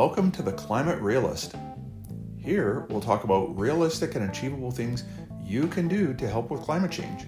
welcome to the Climate Realist. Here, we'll talk about realistic and achievable things you can do to help with climate change.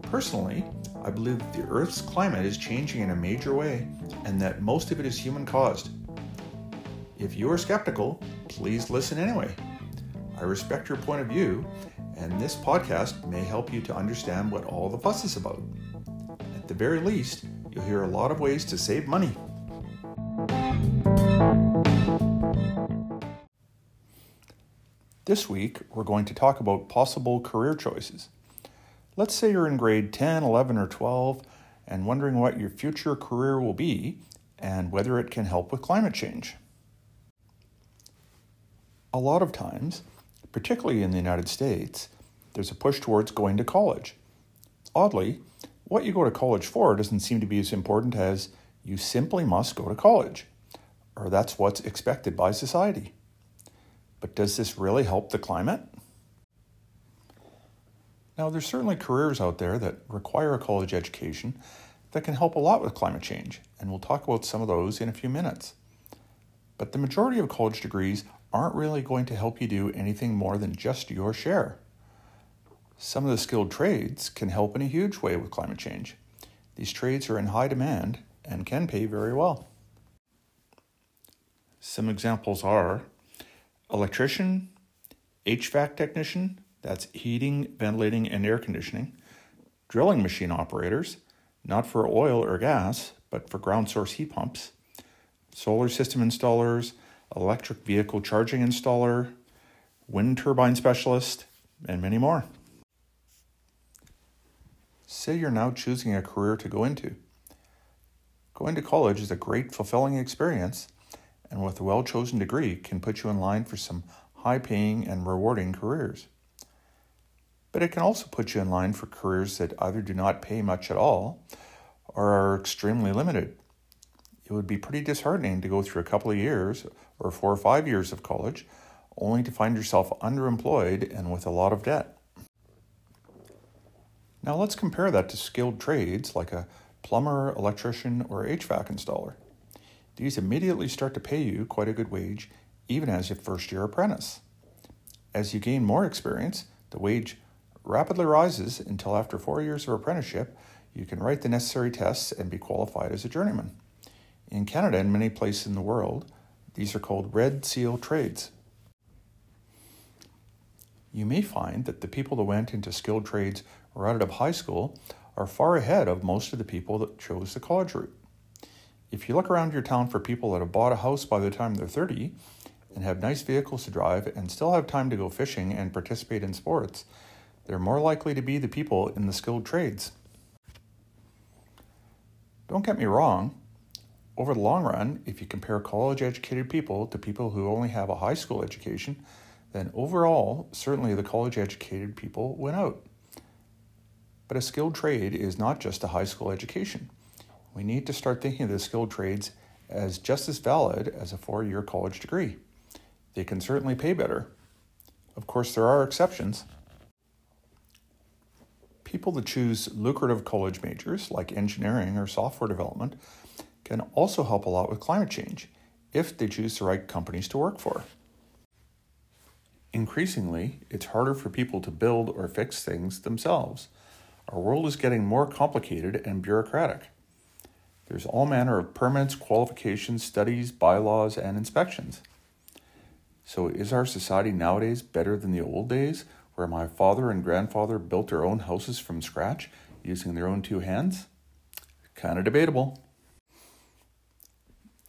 Personally, I believe that the Earth's climate is changing in a major way and that most of it is human caused. If you are skeptical, please listen anyway. I respect your point of view, and this podcast may help you to understand what all the fuss is about. At the very least, you'll hear a lot of ways to save money. This week, we're going to talk about possible career choices. Let's say you're in grade 10, 11, or 12 and wondering what your future career will be and whether it can help with climate change. A lot of times, particularly in the United States, there's a push towards going to college. Oddly, what you go to college for doesn't seem to be as important as you simply must go to college, or that's what's expected by society. But does this really help the climate? Now, there's certainly careers out there that require a college education that can help a lot with climate change, and we'll talk about some of those in a few minutes. But the majority of college degrees aren't really going to help you do anything more than just your share. Some of the skilled trades can help in a huge way with climate change. These trades are in high demand and can pay very well. Some examples are electrician, HVAC technician, that's heating, ventilating, and air conditioning, drilling machine operators, not for oil or gas, but for ground source heat pumps, solar system installers, electric vehicle charging installer, wind turbine specialist, and many more. Say you're now choosing a career to go into. Going to college is a great, fulfilling experience, and with a well chosen degree, can put you in line for some high paying and rewarding careers but it can also put you in line for careers that either do not pay much at all or are extremely limited. It would be pretty disheartening to go through a couple of years or four or five years of college only to find yourself underemployed and with a lot of debt. Now let's compare that to skilled trades like a plumber, electrician, or HVAC installer. These immediately start to pay you quite a good wage even as a first year apprentice. As you gain more experience, the wage rapidly rises until after four years of apprenticeship, you can write the necessary tests and be qualified as a journeyman. In Canada and many places in the world, these are called Red Seal trades. You may find that the people that went into skilled trades right out of high school are far ahead of most of the people that chose the college route. If you look around your town for people that have bought a house by the time they're 30 and have nice vehicles to drive and still have time to go fishing and participate in sports, they're more likely to be the people in the skilled trades. Don't get me wrong, over the long run, if you compare college educated people to people who only have a high school education, then overall, certainly the college educated people win out. But a skilled trade is not just a high school education. We need to start thinking of the skilled trades as just as valid as a four year college degree. They can certainly pay better. Of course, there are exceptions people that choose lucrative college majors like engineering or software development can also help a lot with climate change if they choose the right companies to work for. Increasingly, it's harder for people to build or fix things themselves. Our world is getting more complicated and bureaucratic. There's all manner of permits, qualifications, studies, bylaws, and inspections. So, is our society nowadays better than the old days where my father and grandfather built their own houses from scratch using their own two hands? Kind of debatable.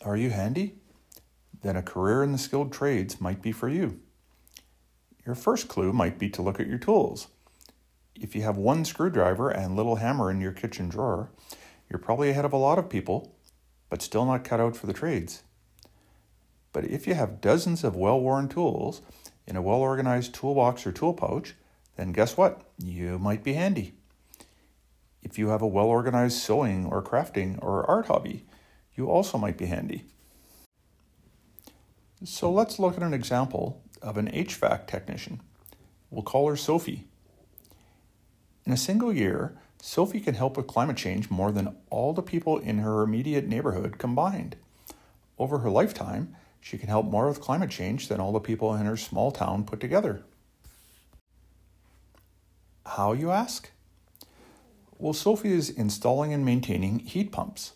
Are you handy? Then a career in the skilled trades might be for you. Your first clue might be to look at your tools. If you have one screwdriver and little hammer in your kitchen drawer, you're probably ahead of a lot of people, but still not cut out for the trades. But if you have dozens of well worn tools in a well organized toolbox or tool pouch, then guess what? You might be handy. If you have a well organized sewing or crafting or art hobby, you also might be handy. So let's look at an example of an HVAC technician. We'll call her Sophie. In a single year, Sophie can help with climate change more than all the people in her immediate neighborhood combined. Over her lifetime, she can help more with climate change than all the people in her small town put together. How, you ask? Well, Sophie is installing and maintaining heat pumps.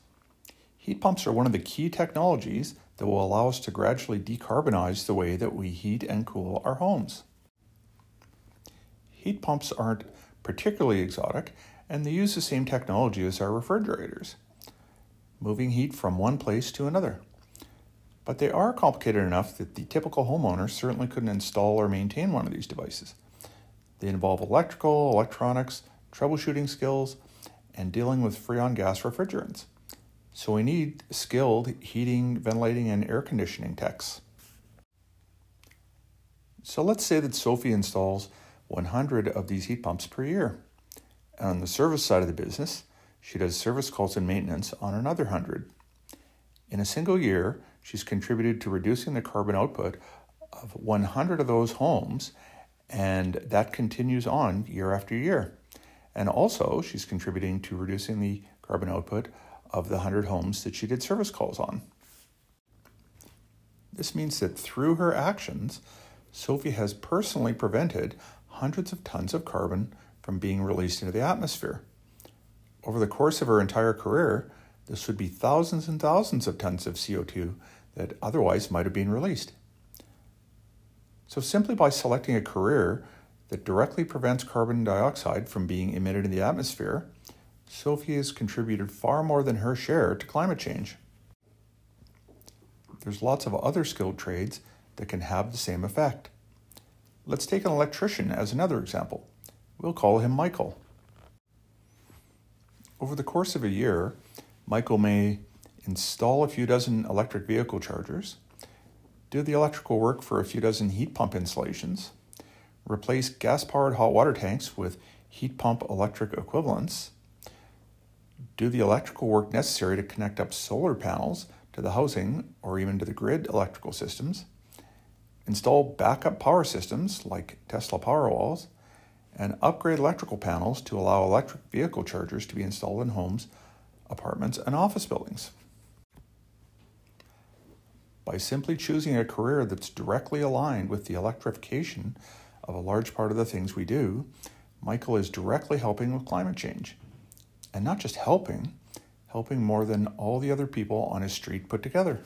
Heat pumps are one of the key technologies that will allow us to gradually decarbonize the way that we heat and cool our homes. Heat pumps aren't particularly exotic, and they use the same technology as our refrigerators, moving heat from one place to another. But they are complicated enough that the typical homeowner certainly couldn't install or maintain one of these devices. They involve electrical, electronics, troubleshooting skills, and dealing with freon gas refrigerants. So we need skilled heating, ventilating, and air conditioning techs. So let's say that Sophie installs 100 of these heat pumps per year. On the service side of the business, she does service calls and maintenance on another 100. In a single year, she's contributed to reducing the carbon output of 100 of those homes, and that continues on year after year. And also, she's contributing to reducing the carbon output of the 100 homes that she did service calls on. This means that through her actions, Sophie has personally prevented hundreds of tons of carbon from being released into the atmosphere. Over the course of her entire career, this would be thousands and thousands of tons of CO2 that otherwise might have been released. So, simply by selecting a career that directly prevents carbon dioxide from being emitted in the atmosphere, Sophie has contributed far more than her share to climate change. There's lots of other skilled trades that can have the same effect. Let's take an electrician as another example. We'll call him Michael. Over the course of a year, Michael may install a few dozen electric vehicle chargers, do the electrical work for a few dozen heat pump installations, replace gas powered hot water tanks with heat pump electric equivalents, do the electrical work necessary to connect up solar panels to the housing or even to the grid electrical systems, install backup power systems like Tesla Powerwalls, and upgrade electrical panels to allow electric vehicle chargers to be installed in homes, apartments, and office buildings. By simply choosing a career that's directly aligned with the electrification of a large part of the things we do, Michael is directly helping with climate change. And not just helping, helping more than all the other people on his street put together.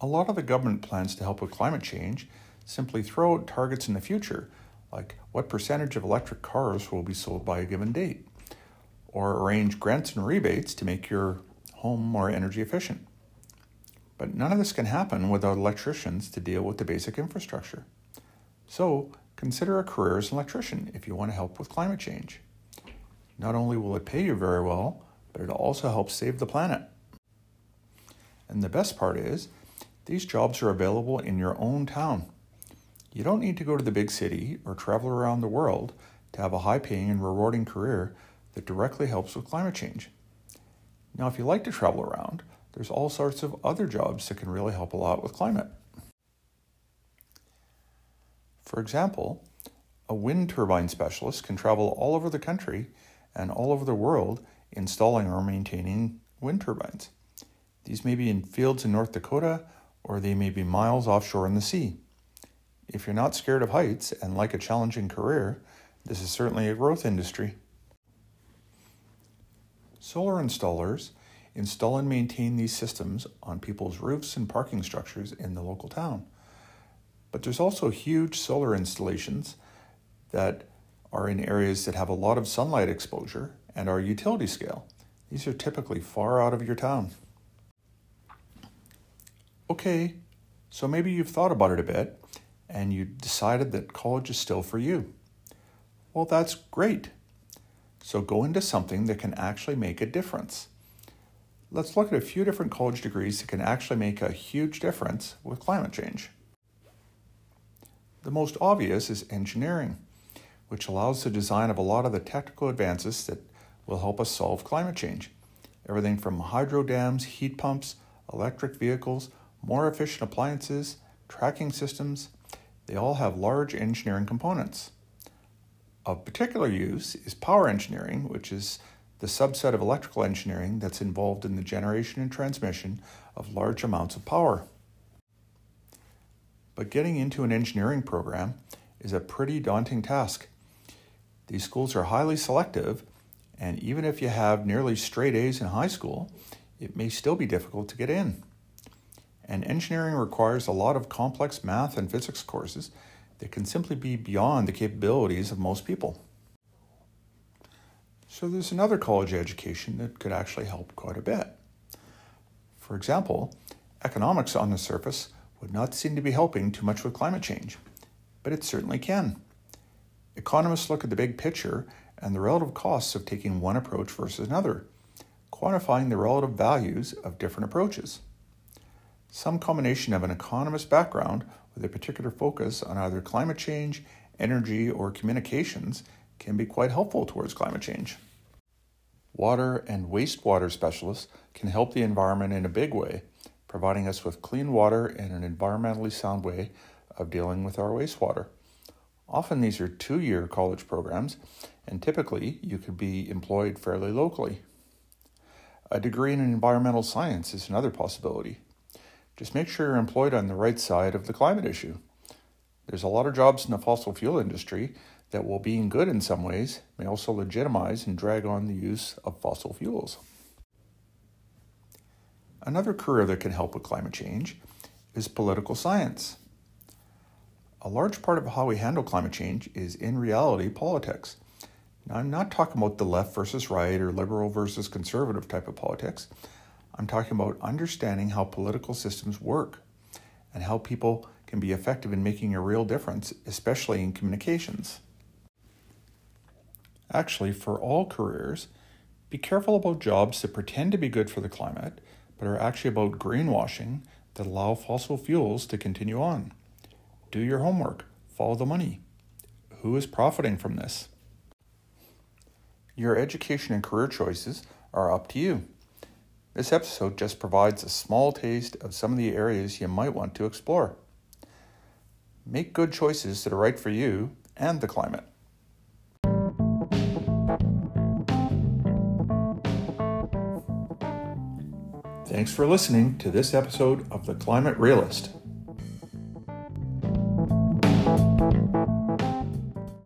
A lot of the government plans to help with climate change simply throw out targets in the future, like what percentage of electric cars will be sold by a given date, or arrange grants and rebates to make your home more energy efficient. But none of this can happen without electricians to deal with the basic infrastructure. So, consider a career as an electrician if you want to help with climate change. Not only will it pay you very well, but it also helps save the planet. And the best part is, these jobs are available in your own town. You don't need to go to the big city or travel around the world to have a high paying and rewarding career that directly helps with climate change. Now, if you like to travel around, there's all sorts of other jobs that can really help a lot with climate. For example, a wind turbine specialist can travel all over the country and all over the world installing or maintaining wind turbines. These may be in fields in North Dakota or they may be miles offshore in the sea. If you're not scared of heights and like a challenging career, this is certainly a growth industry. Solar installers install and maintain these systems on people's roofs and parking structures in the local town. But there's also huge solar installations that are in areas that have a lot of sunlight exposure and are utility scale. These are typically far out of your town. Okay, so maybe you've thought about it a bit and you decided that college is still for you. Well, that's great. So go into something that can actually make a difference. Let's look at a few different college degrees that can actually make a huge difference with climate change. The most obvious is engineering, which allows the design of a lot of the technical advances that will help us solve climate change. Everything from hydro dams, heat pumps, electric vehicles, more efficient appliances, tracking systems, they all have large engineering components. Of particular use is power engineering, which is the subset of electrical engineering that's involved in the generation and transmission of large amounts of power. But getting into an engineering program is a pretty daunting task. These schools are highly selective, and even if you have nearly straight A's in high school, it may still be difficult to get in. And engineering requires a lot of complex math and physics courses that can simply be beyond the capabilities of most people. So there's another college education that could actually help quite a bit. For example, economics on the surface would not seem to be helping too much with climate change, but it certainly can. Economists look at the big picture and the relative costs of taking one approach versus another, quantifying the relative values of different approaches. Some combination of an economist background with a particular focus on either climate change, energy, or communications can be quite helpful towards climate change. Water and wastewater specialists can help the environment in a big way, providing us with clean water and an environmentally sound way of dealing with our wastewater. Often these are two year college programs, and typically you could be employed fairly locally. A degree in environmental science is another possibility. Just make sure you're employed on the right side of the climate issue. There's a lot of jobs in the fossil fuel industry that, while being good in some ways, may also legitimize and drag on the use of fossil fuels. Another career that can help with climate change is political science. A large part of how we handle climate change is in reality politics. Now, I'm not talking about the left versus right or liberal versus conservative type of politics. I'm talking about understanding how political systems work and how people can be effective in making a real difference, especially in communications. Actually, for all careers, be careful about jobs that pretend to be good for the climate, but are actually about greenwashing that allow fossil fuels to continue on. Do your homework, follow the money. Who is profiting from this? Your education and career choices are up to you. This episode just provides a small taste of some of the areas you might want to explore. Make good choices that are right for you and the climate. Thanks for listening to this episode of The Climate Realist.